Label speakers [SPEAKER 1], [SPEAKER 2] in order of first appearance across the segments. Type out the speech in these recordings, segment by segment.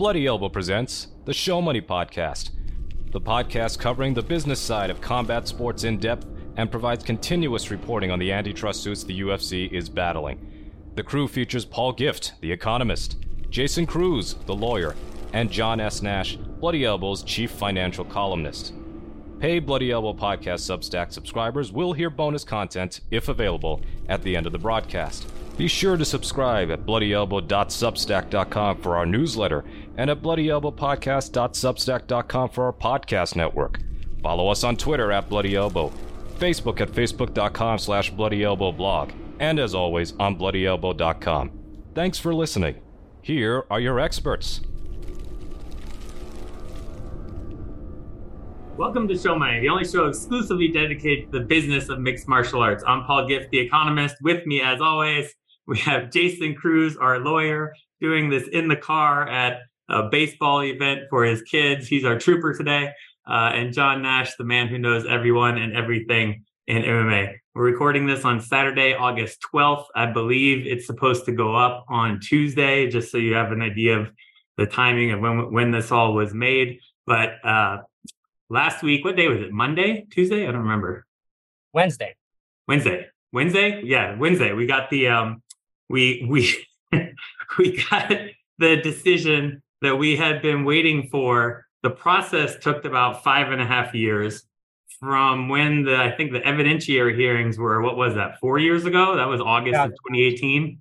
[SPEAKER 1] Bloody Elbow presents the Show Money Podcast, the podcast covering the business side of combat sports in depth and provides continuous reporting on the antitrust suits the UFC is battling. The crew features Paul Gift, the economist, Jason Cruz, the lawyer, and John S. Nash, Bloody Elbow's chief financial columnist. Pay Bloody Elbow Podcast Substack subscribers will hear bonus content, if available, at the end of the broadcast. Be sure to subscribe at bloodyelbow.substack.com for our newsletter and at bloodyelbowpodcast.substack.com for our podcast network. Follow us on Twitter at Bloody Elbow, Facebook at facebook.com slash bloodyelbowblog, and as always on bloodyelbow.com. Thanks for listening. Here are your experts.
[SPEAKER 2] Welcome to Show Money, the only show exclusively dedicated to the business of mixed martial arts. I'm Paul Gift, the economist. With me, as always, we have Jason Cruz, our lawyer, doing this in the car at a baseball event for his kids. He's our trooper today. Uh, and John Nash, the man who knows everyone and everything in MMA. We're recording this on Saturday, August 12th. I believe it's supposed to go up on Tuesday, just so you have an idea of the timing of when when this all was made. But uh, last week, what day was it? Monday, Tuesday? I don't remember.
[SPEAKER 3] Wednesday.
[SPEAKER 2] Wednesday. Wednesday? Yeah, Wednesday. We got the um we we we got the decision that we had been waiting for. The process took about five and a half years from when the I think the evidentiary hearings were. What was that? Four years ago. That was August yeah. of 2018.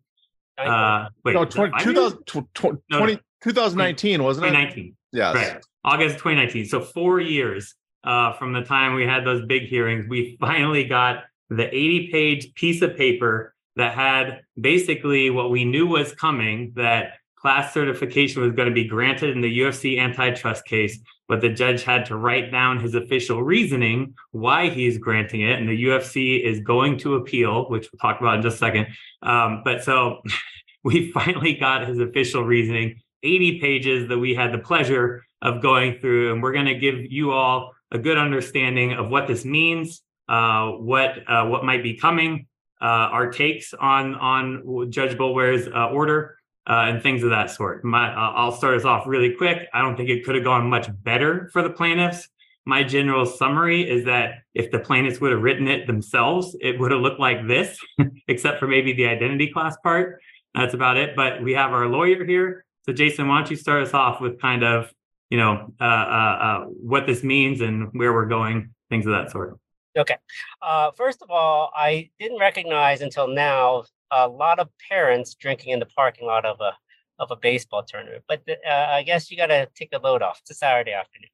[SPEAKER 2] Uh, wait,
[SPEAKER 4] no, 20, 2000, 20, no, no. 2019 wasn't
[SPEAKER 2] 2019. it? 2019. Yes. Right. August 2019. So four years uh, from the time we had those big hearings, we finally got the 80 page piece of paper that had basically what we knew was coming that class certification was going to be granted in the UFC antitrust case, but the judge had to write down his official reasoning why he's granting it. And the UFC is going to appeal, which we'll talk about in just a second. Um, but so we finally got his official reasoning, 80 pages that we had the pleasure of going through. And we're going to give you all a good understanding of what this means, uh, what uh, what might be coming, our takes on on Judge Boulware's uh, order, uh, and things of that sort. My, I'll start us off really quick. I don't think it could have gone much better for the plaintiffs. My general summary is that if the plaintiffs would have written it themselves, it would have looked like this, except for maybe the identity class part. That's about it. But we have our lawyer here. So, Jason, why don't you start us off with kind of you know uh, uh, uh, what this means and where we're going, things of that sort.
[SPEAKER 3] Okay. Uh, first of all, I didn't recognize until now a lot of parents drinking in the parking lot of a of a baseball tournament. But uh, I guess you got to take the load off. It's a Saturday afternoon.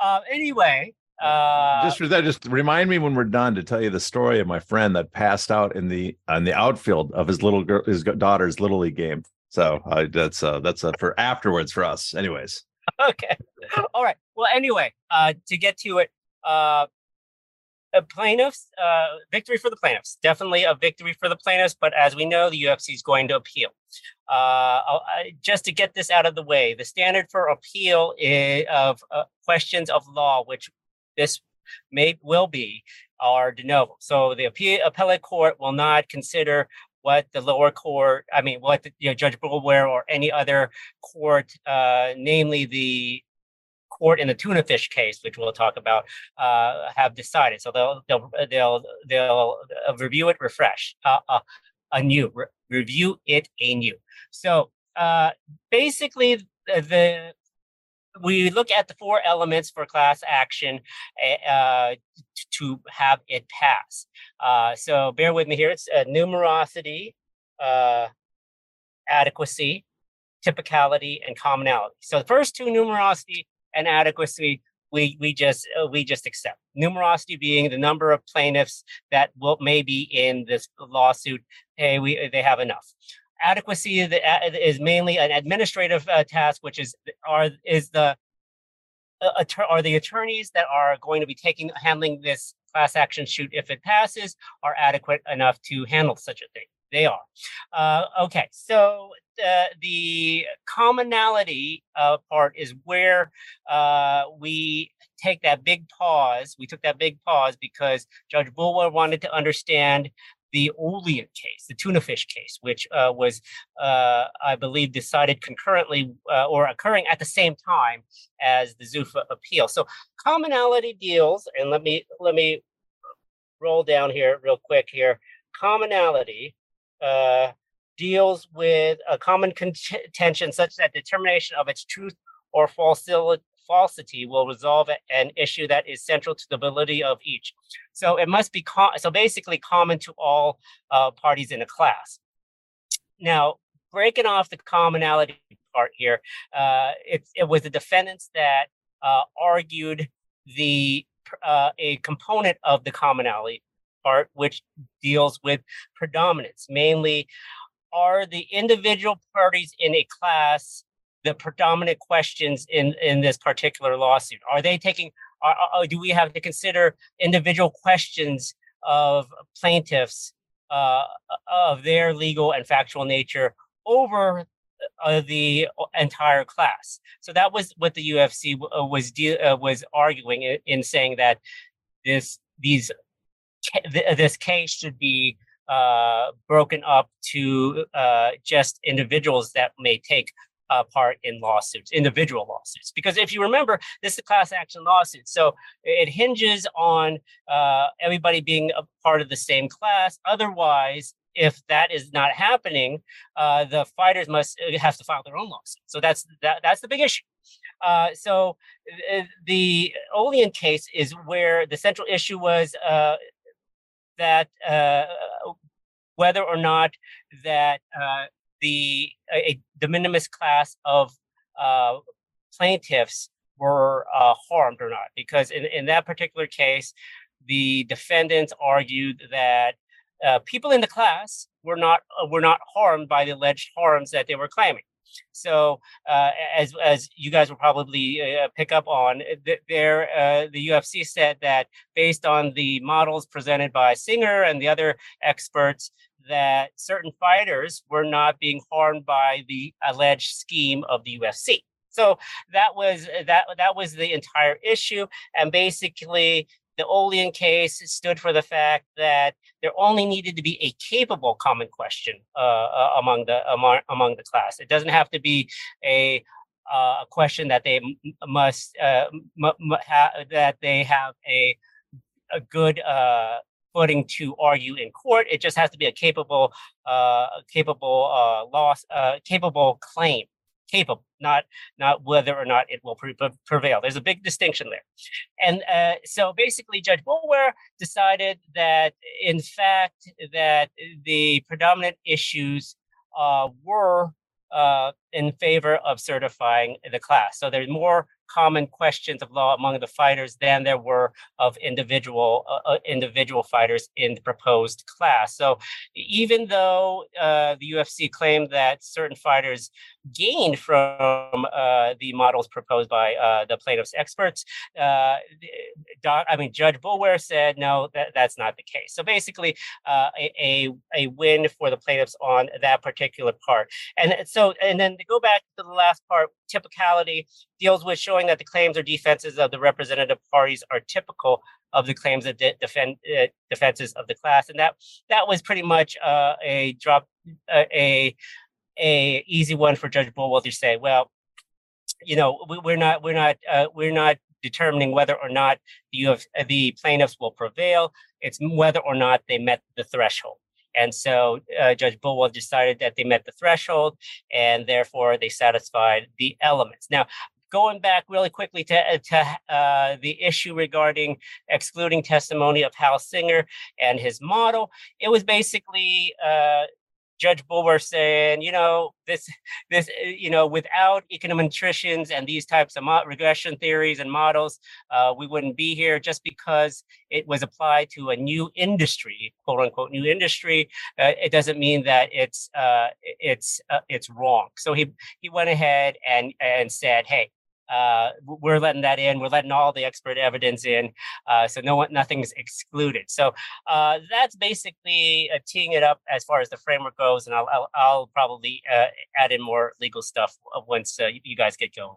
[SPEAKER 3] Uh, anyway, uh,
[SPEAKER 4] just for that, just remind me when we're done to tell you the story of my friend that passed out in the on the outfield of his little girl, his daughter's little league game. So that's uh, that's uh, for afterwards for us, anyways.
[SPEAKER 3] Okay. All right. Well, anyway, uh, to get to it, uh, plaintiffs, uh, victory for the plaintiffs. Definitely a victory for the plaintiffs, but as we know, the UFC is going to appeal. Uh, just to get this out of the way, the standard for appeal is, of uh, questions of law, which this may will be, are de novo. So the appeal, appellate court will not consider what the lower court, I mean, what the, you know, Judge Boulware or any other court, uh, namely the court in the tuna fish case, which we'll talk about, uh, have decided. So they'll they'll they'll they'll review it, refresh, uh, uh, anew, re- review it anew. So uh, basically, the, the we look at the four elements for class action uh, to have it pass. Uh, so bear with me here. It's uh, numerosity, uh, adequacy, typicality, and commonality. So the first two, numerosity and adequacy, we we just uh, we just accept. Numerosity being the number of plaintiffs that will may be in this lawsuit. Hey, we they have enough adequacy is mainly an administrative uh, task, which is are is the uh, are the attorneys that are going to be taking handling this class action suit if it passes are adequate enough to handle such a thing. They are. Uh, okay, so the commonality uh, part is where uh, we take that big pause. We took that big pause because Judge Boulware wanted to understand the Olean case, the tuna fish case, which uh, was, uh, I believe, decided concurrently uh, or occurring at the same time as the Zuffa appeal. So commonality deals, and let me let me roll down here real quick here. Commonality uh, deals with a common contention such that determination of its truth or falsity will resolve an issue that is central to the validity of each. So it must be com- so basically common to all uh, parties in a class. Now, breaking off the commonality part here, uh, it, it was the defendants that uh, argued the uh, a component of the commonality part, which deals with predominance. Mainly, are the individual parties in a class the predominant questions in in this particular lawsuit? Are they taking? Are, are, do we have to consider individual questions of plaintiffs uh, of their legal and factual nature over uh, the entire class? So that was what the UFC uh, was de- uh, was arguing in, in, saying that this these this case should be uh, broken up to uh, just individuals that may take uh, part in lawsuits, individual lawsuits. Because if you remember, this is a class action lawsuit. So it hinges on uh, everybody being a part of the same class. Otherwise, if that is not happening, uh, the fighters must uh, have to file their own lawsuit. So that's that, that's the big issue. Uh, so uh, the Olean case is where the central issue was uh, that uh, whether or not that the a de minimis class of uh, plaintiffs were uh, harmed or not. Because in, in that particular case, the defendants argued that uh, people in the class were not uh, were not harmed by the alleged harms that they were claiming. So, uh, as as you guys will probably uh, pick up on, there uh, the UFC said that based on the models presented by Singer and the other experts, that certain fighters were not being harmed by the alleged scheme of the UFC. So that was that that was the entire issue, and basically the Olean case stood for the fact that there only needed to be a capable common question uh, uh, among the among, among the class. It doesn't have to be a uh, a question that they must uh, m- m- ha- that they have a a good uh, footing to argue in court. It just has to be a capable, uh, capable uh, loss, uh, capable claim, capable, not not whether or not it will pre- prevail. There's a big distinction there, and uh, so basically, Judge Boulware decided that, in fact, that the predominant issues uh, were uh, in favor of certifying the class. So there's more common questions of law among the fighters than there were of individual uh, uh individual fighters in the proposed class. So even though uh, the UFC claimed that certain fighters gained from uh, the models proposed by uh, the plaintiffs' experts, uh, I mean Judge Boulware said no, that, that's not the case. So basically, a, a a win for the plaintiffs on that particular part. And so and then to go back to the last part, typicality deals with showing that the claims or defenses of the representative parties are typical of the claims of de- defend uh, defenses of the class, and that that was pretty much uh, a drop uh, a a easy one for Judge Boulware to say. Well, you know, we, are not we're not uh, we're not determining whether or not the have, the plaintiffs will prevail. It's whether or not they met the threshold. And so uh, Judge Boulware decided that they met the threshold and therefore they satisfied the elements. Now, going back really quickly to, uh, to uh, the issue regarding excluding testimony of Hal Singer and his model, it was basically uh, Judge Boulware saying, you know, this, this, uh, you know, without econometricians and these types of mo- regression theories and models, uh, we wouldn't be here. Just because it was applied to a new industry, quote unquote, new industry, uh, it doesn't mean that it's uh, it's uh, it's wrong. So he he went ahead and and said, hey, uh, we're letting that in. We're letting all the expert evidence in, uh, so no one, nothing's excluded. So uh, that's basically uh, teeing it up as far as the framework goes, and I'll I'll, I'll probably uh, add in more legal stuff once uh, you guys get going.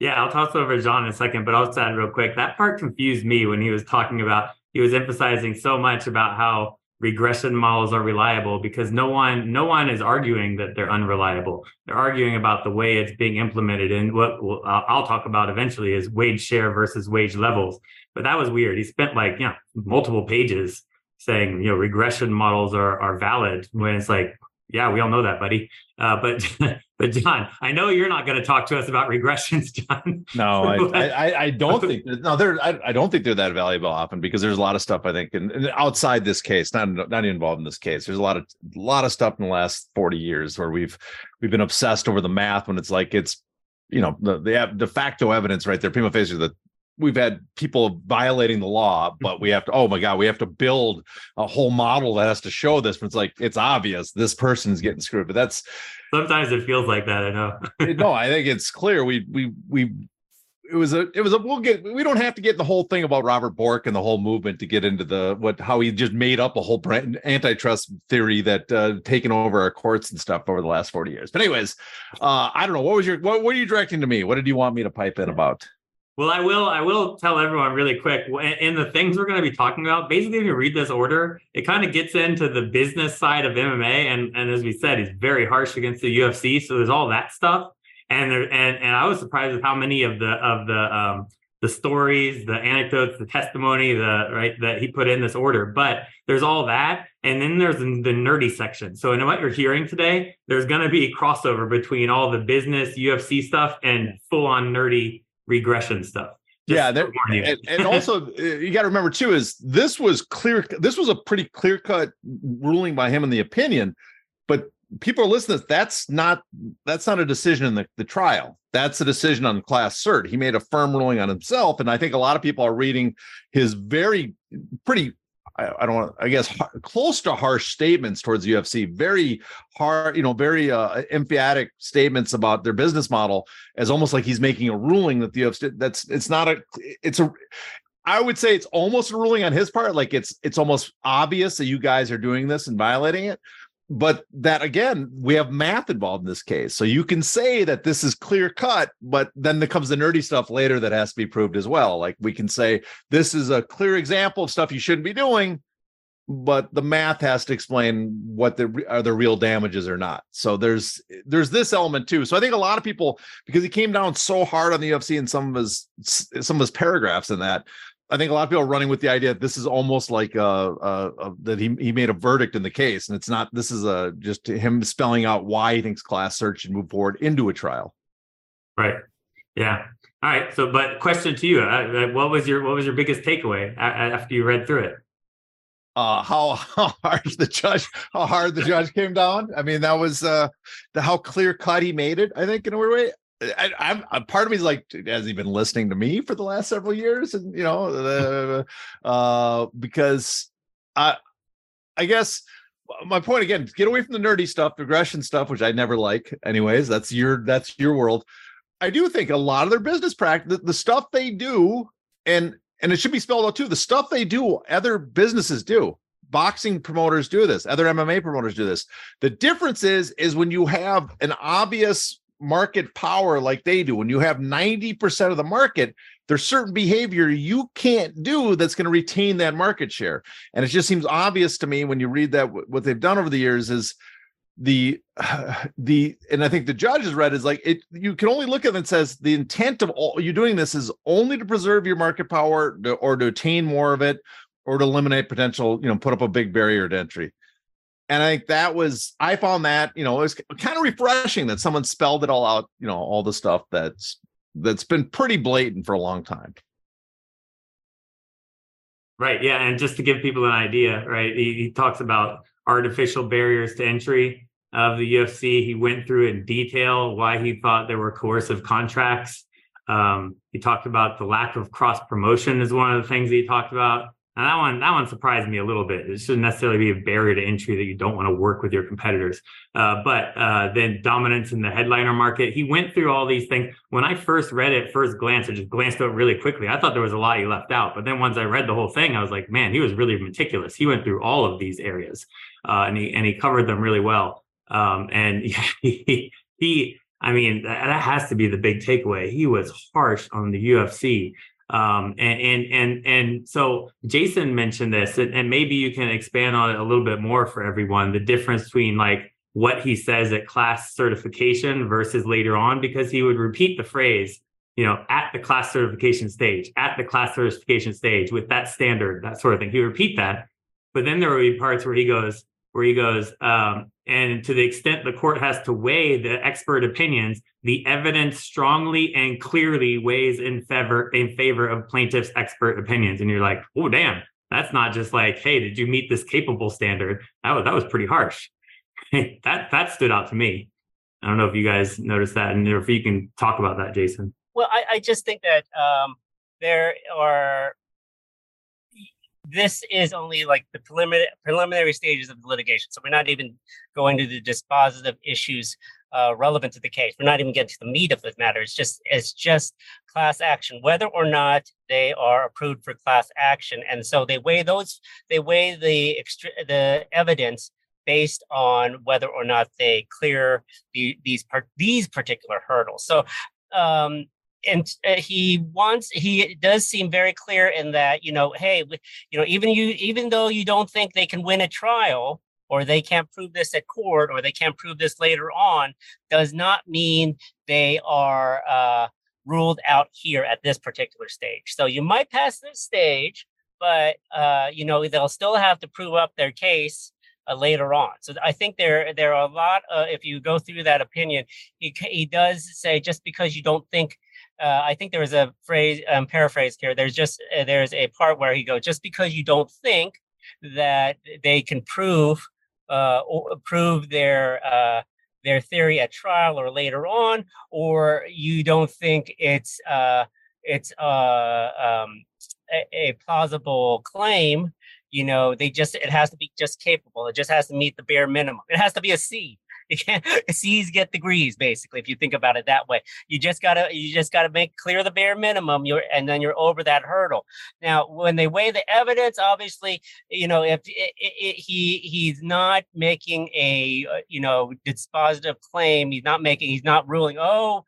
[SPEAKER 2] Yeah, I'll toss over John in a second, but I'll just add real quick. That part confused me when he was talking about he was emphasizing so much about how regression models are reliable because no one no one is arguing that they're unreliable. They're arguing about the way it's being implemented and what i'll talk about eventually is wage share versus wage levels. But that was weird. He spent like you know multiple pages saying you know regression models are are valid when it's like yeah, we all know that, buddy. Uh, but but John, I know you're not going to talk to us about regressions, John.
[SPEAKER 4] No, I, I, I don't think no, they're I, I, don't think they're that valuable often because there's a lot of stuff I think and, and, outside this case, not not involved in this case. There's a lot of a lot of stuff in the last 40 years where we've we've been obsessed over the math when it's like it's you know the the de facto evidence right there prima facie that we've had people violating the law, but we have to, oh my God, we have to build a whole model that has to show this. But it's like, it's obvious this person's getting screwed. But that's
[SPEAKER 2] sometimes it feels like that. I know.
[SPEAKER 4] no, I think it's clear. We, we, we, it was a, it was a, we'll get, we don't have to get the whole thing about Robert Bork and the whole movement to get into the, what, how he just made up a whole brand antitrust theory that uh, taken over our courts and stuff over the last 40 years. But anyways, uh, I don't know. What was your, what, what are you directing to me? What did you want me to pipe in about?
[SPEAKER 2] Well, I will. I will tell everyone really quick. In the things we're going to be talking about, basically, if you read this order, it kind of gets into the business side of MMA, and and as we said, he's very harsh against the UFC. So there's all that stuff, and there and and I was surprised with how many of the of the um the stories, the anecdotes, the testimony, the right that he put in this order. But there's all that, and then there's the nerdy section. So in what you're hearing today, there's going to be a crossover between all the business UFC stuff and full on nerdy regression stuff.
[SPEAKER 4] Just yeah, there, and, and, also uh, you got to remember too is this was clear. This was a pretty clear cut ruling by him in the opinion, but people are listening. That's not that's not a decision in the, the trial. That's a decision on class cert. He made a firm ruling on himself, and I think a lot of people are reading his very pretty I, I don't want, I guess, close to harsh statements towards UFC. Very hard, you know, very uh, emphatic statements about their business model, as almost like he's making a ruling that the UFC. That's it's not a. It's a. I would say it's almost a ruling on his part. Like it's it's almost obvious that you guys are doing this and violating it but that again we have math involved in this case. So you can say that this is clear cut but then there comes the nerdy stuff later that has to be proved as well. Like we can say this is a clear example of stuff you shouldn't be doing but the math has to explain what the are the real damages or not. So there's there's this element too. So i think a lot of people because he came down so hard on the ufc in some of his some of his paragraphs in that I think a lot of people are running with the idea that this is almost like uh, uh, uh, that he he made a verdict in the case, and it's not. This is a just him spelling out why he thinks class search should move forward into a trial.
[SPEAKER 2] Right. Yeah. All right. So, but question to you: uh, What was your what was your biggest takeaway after you read through it?
[SPEAKER 4] Uh, how how hard the judge how hard the judge came down. I mean, that was uh the how clear cut he made it. I think in a weird way. I, I'm a part of me is like, has he been listening to me for the last several years? And you know, uh, uh, because I, I guess my point again, get away from the nerdy stuff, regression stuff, which I never like. Anyways, that's your that's your world. I do think a lot of their business practice, the, the stuff they do, and and it should be spelled out too. The stuff they do, other businesses do boxing promoters do this other mma promoters do this the difference is is when you have an obvious market power like they do, when you have 90% of the market, there's certain behavior you can't do that's going to retain that market share. And it just seems obvious to me when you read that what they've done over the years is the the and I think the judge has read is like it you can only look at it and says the intent of all you doing this is only to preserve your market power to, or to attain more of it or to eliminate potential, you know, put up a big barrier to entry. And I think that was I found that, you know, it was kind of refreshing that someone spelled it all out, you know, all the stuff that's that's been pretty blatant for a long time.
[SPEAKER 2] Right. Yeah. And just to give people an idea, right? He, he talks about artificial barriers to entry of the UFC. He went through in detail why he thought there were coercive contracts. Um, he talked about the lack of cross promotion is one of the things he talked about. Now that one, that one surprised me a little bit. It shouldn't necessarily be a barrier to entry that you don't want to work with your competitors. Uh, but uh, then dominance in the headliner market. He went through all these things. When I first read it, first glance, I just glanced over really quickly. I thought there was a lot he left out. But then once I read the whole thing, I was like, man, he was really meticulous. He went through all of these areas, uh, and he and he covered them really well. Um, and he, he, I mean, that has to be the big takeaway. He was harsh on the UFC Um, and, and and and so Jason mentioned this, and, and maybe you can expand on it a little bit more for everyone. The difference between like what he says at class certification versus later on, because he would repeat the phrase, you know, at the class certification stage, at the class certification stage with that standard, that sort of thing. He would repeat that, but then there would be parts where he goes, where he goes, um, and to the extent the court has to weigh the expert opinions, the evidence strongly and clearly weighs in favor in favor of plaintiff's expert opinions. And you're like, oh damn, that's not just like, hey, did you meet this capable standard? That was that was pretty harsh. that that stood out to me. I don't know if you guys noticed that, and if you can talk about that, Jason.
[SPEAKER 3] Well, I, I just think that um, there are this is only like the preliminary preliminary stages of the litigation. So we're not even going to the dispositive issues uh, relevant to the case. We're not even getting to the meat of the matter. It's just it's just class action, whether or not they are approved for class action. And so they weigh those they weigh the extra the evidence based on whether or not they clear the, these part these particular hurdles. So um, and uh, he wants he does seem very clear in that you know hey you know even you even though you don't think they can win a trial or they can't prove this at court or they can't prove this later on does not mean they are uh, ruled out here at this particular stage so you might pass this stage but uh, you know they'll still have to prove up their case uh, later on. So I think there there are a lot. Uh, if you go through that opinion, he he does say just because you don't think uh, I think there was a phrase, um, paraphrase here. There's just uh, there's a part where he goes, just because you don't think that they can prove uh, prove their uh, their theory at trial or later on, or you don't think it's uh, it's uh, um, a, a plausible claim, you know, they just it has to be just capable. It just has to meet the bare minimum. It has to be a C. You can't C's get degrees, basically, if you think about it that way. You just gotta you just gotta make clear the bare minimum, you're and then you're over that hurdle. Now, when they weigh the evidence, obviously, you know, if it, it, he he's not making a uh, you know dispositive claim, he's not making he's not ruling, oh,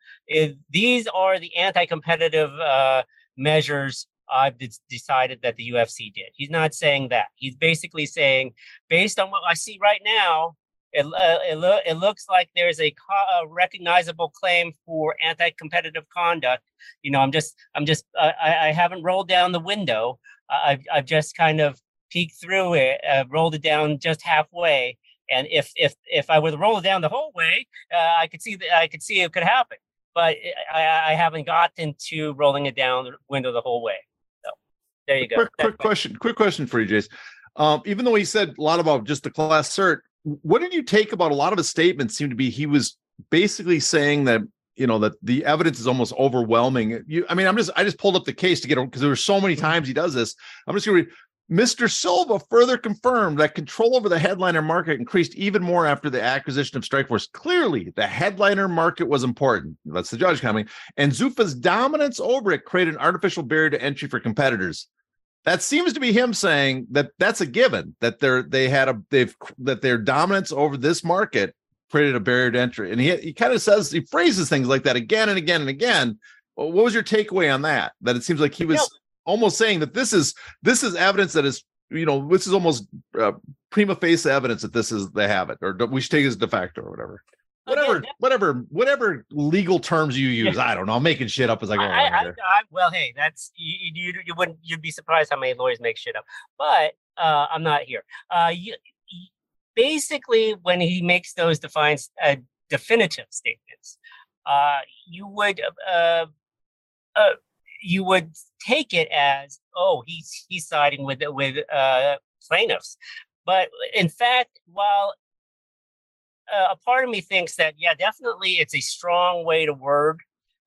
[SPEAKER 3] these are the anti-competitive uh, measures I've decided that the UFC did. He's not saying that. He's basically saying, based on what I see right now, it, uh, it, lo- it looks like there's a, co- a, recognizable claim for anti-competitive conduct. You know, I'm just, I'm just, uh, I, I, haven't rolled down the window. I've, I've just kind of peeked through it, uh, rolled it down just halfway. And if, if, if I were to roll it down the whole way, uh, I could see that I could see it could happen. But I, I haven't gotten to rolling it down the window the whole way. So there you go.
[SPEAKER 4] Quick, quick question. Quick question for you, Jace. Um, even though he said a lot about just the class cert, what did you take about a lot of his statements seemed to be he was basically saying that you know that the evidence is almost overwhelming you i mean i'm just i just pulled up the case to get because there were so many mm-hmm. times he does this i'm just going to read Mr. Silva further confirmed that control over the headliner market increased even more after the acquisition of Strikeforce. Clearly, the headliner market was important. That's the judge coming. And Zuffa's dominance over it created an artificial barrier to entry for competitors that seems to be him saying that that's a given that they're they had a they've that their dominance over this market created a barrier to entry. And he he kind of says he phrases things like that again and again and again. What was your takeaway on that? That it seems like he was almost saying that this is this is evidence that is you know this is almost uh, prima facie evidence that this is they have it or we should take it as de facto or whatever whatever, okay, whatever, whatever legal terms you use. I don't know. I'm making shit up as I go. I, I, I,
[SPEAKER 3] well, hey, that's you, you. You wouldn't. You'd be surprised how many lawyers make shit up. But uh, I'm not here. Uh, you, basically, when he makes those defines uh, definitive statements, uh, you would uh, uh, you would take it as, oh, he's he's siding with with uh, plaintiffs. But in fact, while uh, a part of me thinks that yeah, definitely it's a strong way to word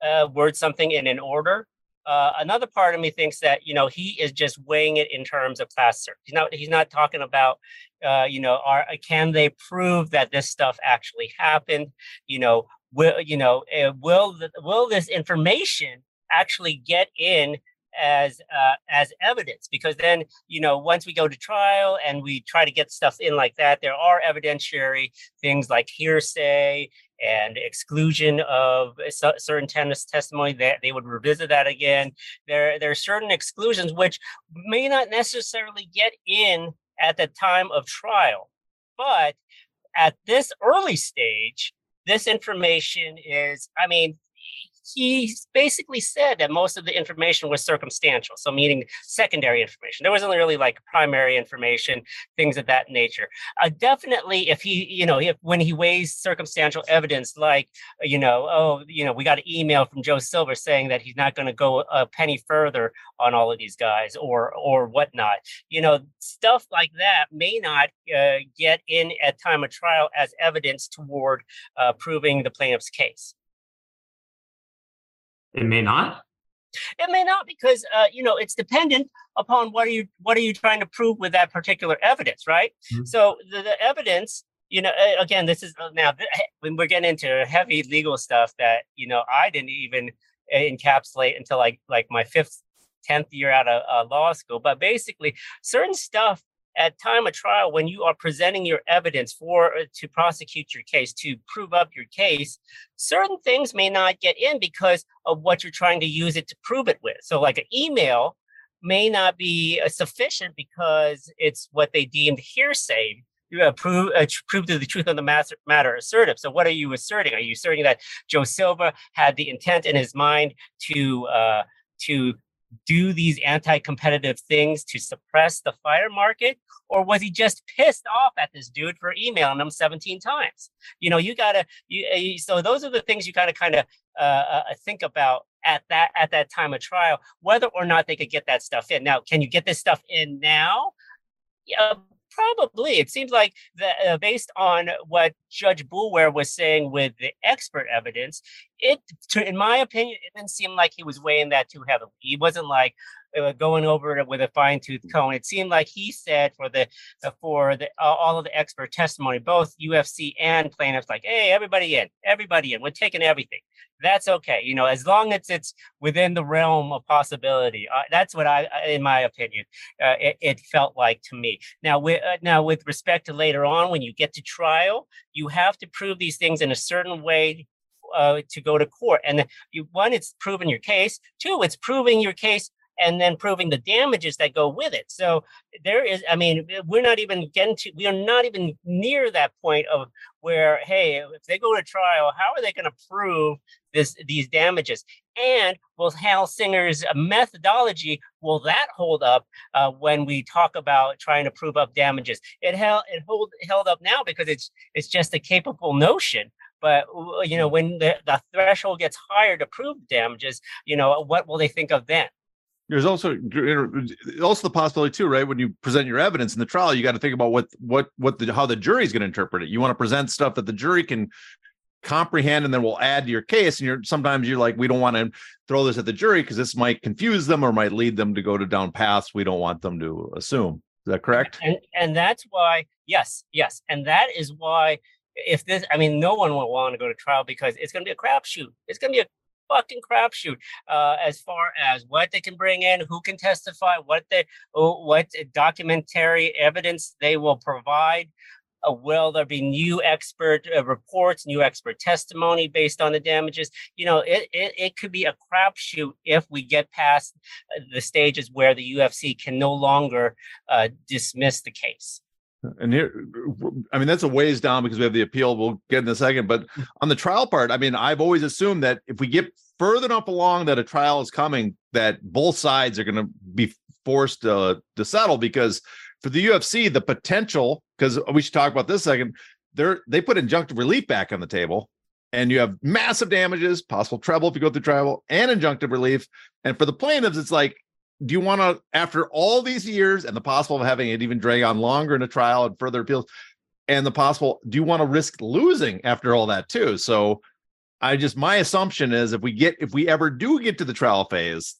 [SPEAKER 3] uh, word something in an order. Uh, another part of me thinks that you know he is just weighing it in terms of class cert. He's not he's not talking about uh, you know are can they prove that this stuff actually happened? You know will you know uh, will will this information actually get in as uh, as evidence because then you know once we go to trial and we try to get stuff in like that there are evidentiary things like hearsay and exclusion of certain tennis testimony that they would revisit that again. There, there are certain exclusions which may not necessarily get in at the time of trial, but at this early stage, this information is, I mean, he basically said that most of the information was circumstantial, so meaning secondary information. There wasn't really like primary information, things of that nature. Uh, definitely, if he, you know, if when he weighs circumstantial evidence, like you know, oh, you know, we got an email from Joe Silva saying that he's not going to go a penny further on all of these guys, or or whatnot. You know, stuff like that may not uh, get in at time of trial as evidence toward uh, proving the plaintiff's case.
[SPEAKER 2] It may not.
[SPEAKER 3] It may not because uh, you know it's dependent upon what are you what are you trying to prove with that particular evidence, right? Mm-hmm. So the, the, evidence, you know, again, this is uh, now when we're getting into heavy legal stuff that you know I didn't even encapsulate until like like my fifth, tenth year out of uh, law school. But basically, certain stuff at time of trial when you are presenting your evidence for uh, to prosecute your case to prove up your case certain things may not get in because of what you're trying to use it to prove it with so like an email may not be uh, sufficient because it's what they deemed hearsay you have prove, uh, prove to the truth of the matter, matter assertive. So, what are you asserting? Are you asserting that Joe Silva had the intent in his mind to uh, to do these anti-competitive things to suppress the fire market? Or was he just pissed off at this dude for emailing him 17 times? You know you gotta you, uh, so those are the things you gotta kind of uh, uh, think about at that at that time of trial whether or not they could get that stuff in. Now can you get this stuff in now? Yeah Probably. It seems like that uh, based on what Judge Boulware was saying with the expert evidence, it, to, in my opinion, it didn't seem like he was weighing that too heavily. He wasn't like, uh, going over it with a fine tooth comb. It seemed like he said for the uh, for the uh, all of the expert testimony, both UFC and plaintiffs, like, hey, everybody in, everybody in. We're taking everything. That's okay, you know, as long as it's within the realm of possibility. Uh, that's what I, in my opinion, uh, it, it, felt like to me. Now, with uh, now with respect to later on, when you get to trial, you have to prove these things in a certain way uh, to go to court. And you, one, it's proving your case. Two, it's proving your case and then proving the damages that go with it. So there is, I mean, we're not even getting to, we are not even near that point of where, hey, if they go to trial, how are they going to prove this these damages? And will Hal Singer's methodology will that hold up uh, when we talk about trying to prove up damages? It held it hold held up now because it's it's just a capable notion. But you know, when the, the threshold gets higher to prove damages, you know, what will they think of then?
[SPEAKER 4] There's also also the possibility too right when you present your evidence in the trial you got to think about what what what the how the jury's going to interpret it. You want to present stuff that the jury can comprehend and then we'll add to your case and you're sometimes you're like we don't want to throw this at the jury because this might confuse them or might lead them to go to down paths we don't want them to assume. Is that correct?
[SPEAKER 3] And and that's why yes yes and that is why if this i mean no one will want to go to trial because it's going to be a crapshoot. It's going to be a fucking crapshoot uh, as far as what they can bring in, who can testify, what they, what documentary evidence they will provide. Uh, will there be new expert uh, reports, new expert testimony based on the damages? You know, it, it, it could be a crapshoot if we get past uh, the stages where the UFC can no longer uh, dismiss the case.
[SPEAKER 4] And here, I mean, that's a ways down because we have the appeal. We'll get in a second. But mm. on the trial part, I mean, I've always assumed that if we get further enough along that a trial is coming, that both sides are going to be forced uh, to settle because for the UFC, the potential, because we should talk about this second, they're they put injunctive relief back on the table. And you have massive damages, possible treble if you go through trial, and injunctive relief. And for the plaintiffs, it's like do you want to, after all these years and the possible of having it even drag on longer in a trial and further appeals, and the possible, do you want to risk losing after all that too? So I just, my assumption is if we get, if we ever do get to the trial phase,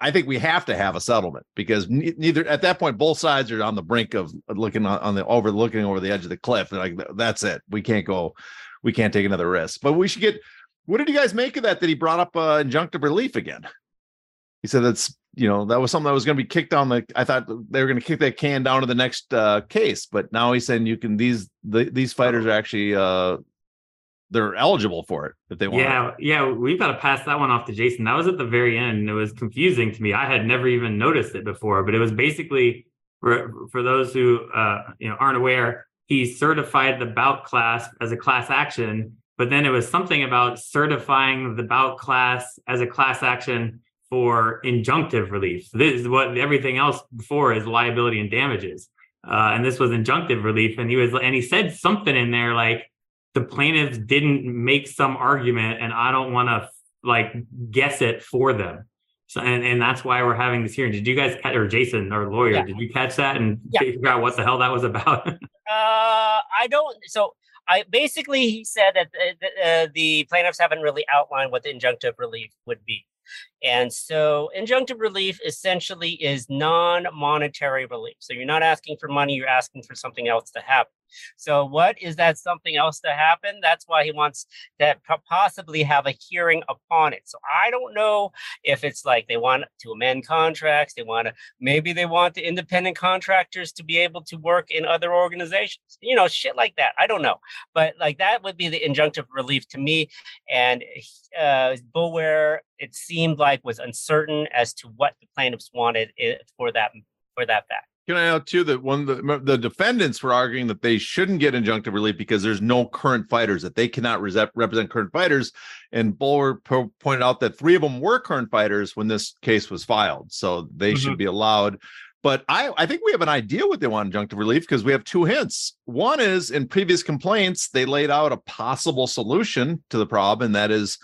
[SPEAKER 4] I think we have to have a settlement because neither at that point both sides are on the brink of looking on the over looking over the edge of the cliff. Like that's it, we can't go, we can't take another risk. But we should get. What did you guys make of that? That he brought up uh, injunctive relief again? He said that's you know that was something that was going to be kicked down the i thought they were going to kick that can down to the next uh case but now he's saying you can these the, these fighters are actually uh they're eligible for it if they want.
[SPEAKER 2] Yeah, yeah, we've got to pass that one off to Jason. That was at the very end. It was confusing to me. I had never even noticed it before, but it was basically for for those who uh, you know aren't aware, he certified the bout class as a class action, but then it was something about certifying the bout class as a class action for injunctive relief. This is what everything else before is liability and damages. Uh, and this was injunctive relief. And he was, and he said something in there like the plaintiffs didn't make some argument, and I don't want to like guess it for them. So, and, and that's why we're having this hearing. Did you guys or Jason, our lawyer, yeah. did you catch that and yeah. figure out what the hell that was about? uh,
[SPEAKER 3] I don't. So I basically he said that the, uh, the plaintiffs haven't really outlined what the injunctive relief would be. And so injunctive relief essentially is non monetary relief. So you're not asking for money, you're asking for something else to happen. So, what is that something else to happen? That's why he wants to possibly have a hearing upon it. So, I don't know if it's like they want to amend contracts, they want to, maybe they want the independent contractors to be able to work in other organizations, you know, shit like that. I don't know. But like that would be the injunctive relief to me. And uh, it seemed like was uncertain as to what the plaintiffs wanted for that for that fact.
[SPEAKER 4] Can I add too that one the the defendants were arguing that they shouldn't get injunctive relief because there's no current fighters that they cannot represent current fighters, and Boulware pointed out that three of them were current fighters when this case was filed, so they mm-hmm. should be allowed. But I, I think we have an idea what they want injunctive relief because we have two hints. One is in previous complaints, they laid out a possible solution to the problem, and that is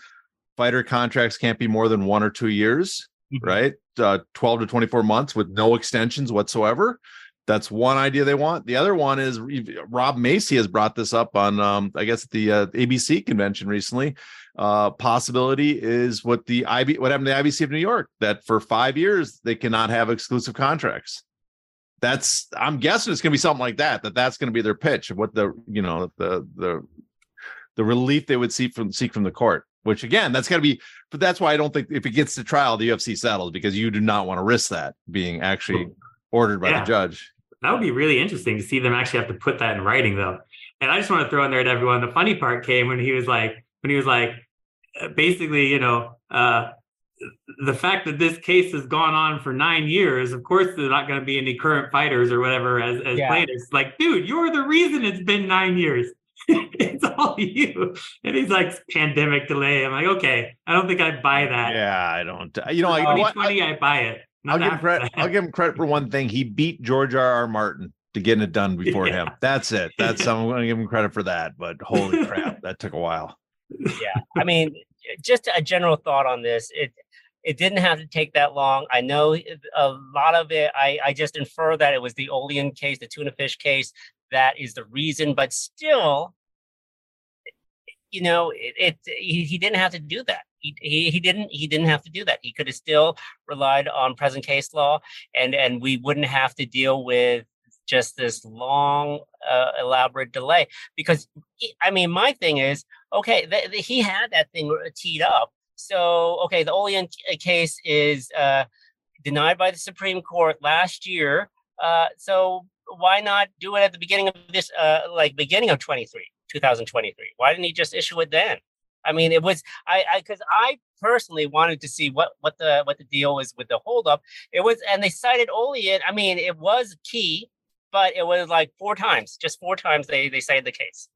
[SPEAKER 4] fighter contracts can't be more than one or two years, mm-hmm. right? uh, 12 to 24 months with no extensions whatsoever. That's one idea they want. The other one is Rob Maysey has brought this up on, um, I guess, the uh, ABC convention recently. Uh, possibility is what the IB, what happened to the IBC of New York, that for five years they cannot have exclusive contracts. That's, I'm guessing it's going to be something like that. That that's going to be their pitch of what the, you know, the the the relief they would seek from seek from the court which again, that's got to be, but that's why I don't think if it gets to trial, the UFC settles because you do not want to risk that being actually ordered by yeah. the judge.
[SPEAKER 2] That would be really interesting to see them actually have to put that in writing, though. And I just want to throw in there to everyone. The funny part came when he was like, when he was like, uh, basically, you know, uh, the fact that this case has gone on for nine years, of course, there's not going to be any current fighters or whatever as, as yeah. plaintiffs. Like, dude, you're the reason it's been nine years. it's all you. And he's like, pandemic delay. I'm like, okay, I don't think I buy that.
[SPEAKER 4] Yeah, I don't. Uh, you know, like
[SPEAKER 2] 2020, I, I buy it.
[SPEAKER 4] I'll give, credit, I'll give him credit for one thing. He beat George R. R. Martin to getting it done before yeah. him. That's it. That's I'm going to give him credit for that. But holy crap, that took a while.
[SPEAKER 3] Yeah, I mean, just a general thought on this. It it didn't have to take that long. I know a lot of it. I I just infer that it was the Olean case, the tuna fish case, that is the reason. But still, you know, it, it he, he, didn't have to do that. He, he, he didn't he didn't have to do that. He could have still relied on present case law, and and we wouldn't have to deal with just this long, uh, elaborate delay. Because I mean, my thing is, okay, th- th- he had that thing teed up. So okay, the Olean case is uh, denied by the Supreme Court last year. Uh, so why not do it at the beginning of this, uh, like beginning of 23, 2023? Why didn't he just issue it then? I mean, it was I because I, personally wanted to see what what the what the deal was with the holdup. It was, and they cited Olean. I mean, it was key, but it was like four times, just four times they they cited the case.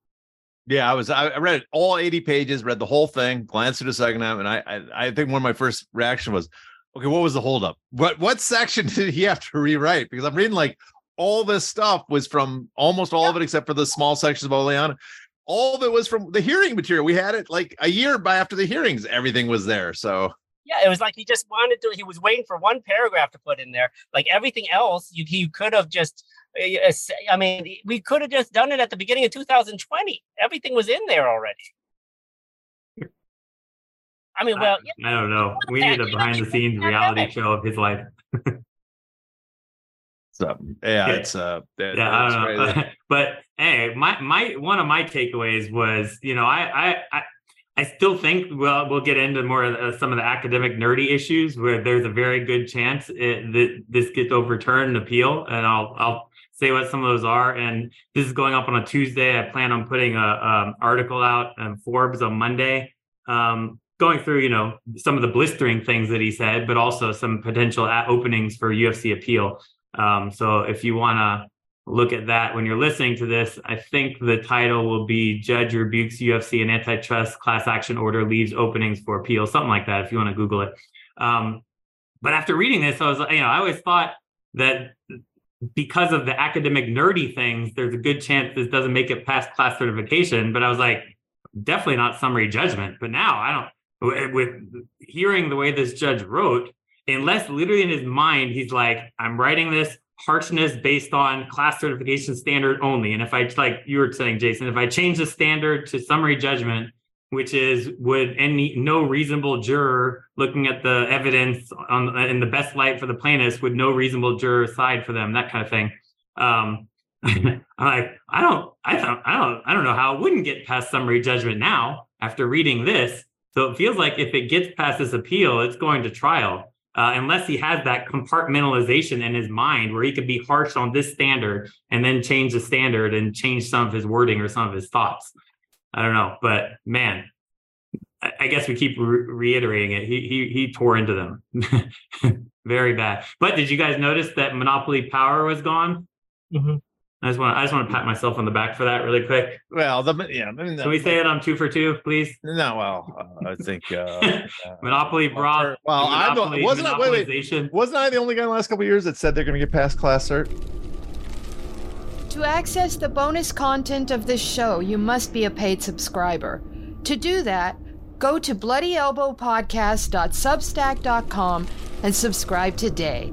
[SPEAKER 4] Yeah, I was. I read all eighty pages, read the whole thing, glanced at a second time, and I, I I think one of my first reaction was, okay, what was the holdup? What what section did he have to rewrite? Because I'm reading like all this stuff was from almost all yeah. of it except for the small sections of Olean. All of it was from the hearing material. We had it like a year by after the hearings. Everything was there. So
[SPEAKER 3] yeah, it was like he just wanted to. He was waiting for one paragraph to put in there. Like everything else, you, he could have just. Uh, I mean, we could have just done it at the beginning of 2020. Everything was in there already. I mean, well,
[SPEAKER 2] I, I don't know. We need a behind the scenes reality show of his life.
[SPEAKER 4] So yeah, it's uh
[SPEAKER 2] yeah, I don't know. but hey, my my one of my takeaways was, you know, I I I, I still think well we'll get into more of uh, some of the academic nerdy issues where there's a very good chance it, that this gets overturned and appeal, and I'll I'll say what some of those are. And this is going up on a Tuesday. I plan on putting a, a article out in Forbes on Monday, um, going through you know some of the blistering things that he said, but also some potential openings for UFC appeal. Um, so if you want to look at that when you're listening to this, I think the title will be Judge Rebukes UFC and Antitrust Class Action Order Leaves Openings for Appeal, something like that, if you want to Google it. Um, but after reading this, I was, like, you know, I always thought that because of the academic nerdy things, there's a good chance this doesn't make it past class certification. But I was like, definitely not summary judgment. But now I don't, with hearing the way this judge wrote, unless literally in his mind, he's like, I'm writing this harshness based on class certification standard only. And if I, like you were saying, Jason, if I change the standard to summary judgment, which is would any no reasonable juror looking at the evidence on in the best light for the plaintiffs would no reasonable juror side for them that kind of thing. Um, i'm like i don't i don't i don't i don't know how it wouldn't get past summary judgment now after reading this. So it feels like if it gets past this appeal it's going to trial uh, unless he has that compartmentalization in his mind where he could be harsh on this standard and then change the standard and change some of his wording or some of his thoughts I don't know, but man, I guess we keep re- reiterating it. He he he tore into them, very bad. But did you guys notice that Monopoly Power was gone? Mm-hmm. I just want I just want to pat myself on the back for that really quick.
[SPEAKER 4] Well, the yeah, I mean,
[SPEAKER 2] can we say it on two for two, please?
[SPEAKER 4] No, well, uh, I think uh,
[SPEAKER 2] Monopoly brought.
[SPEAKER 4] Well, I wasn't I, wait, wait, wasn't I the only guy in the last couple years that said they're going to get past class cert?
[SPEAKER 5] To access the bonus content of this show, you must be a paid subscriber. To do that, go to bloodyelbowpodcast.substack.com and subscribe today.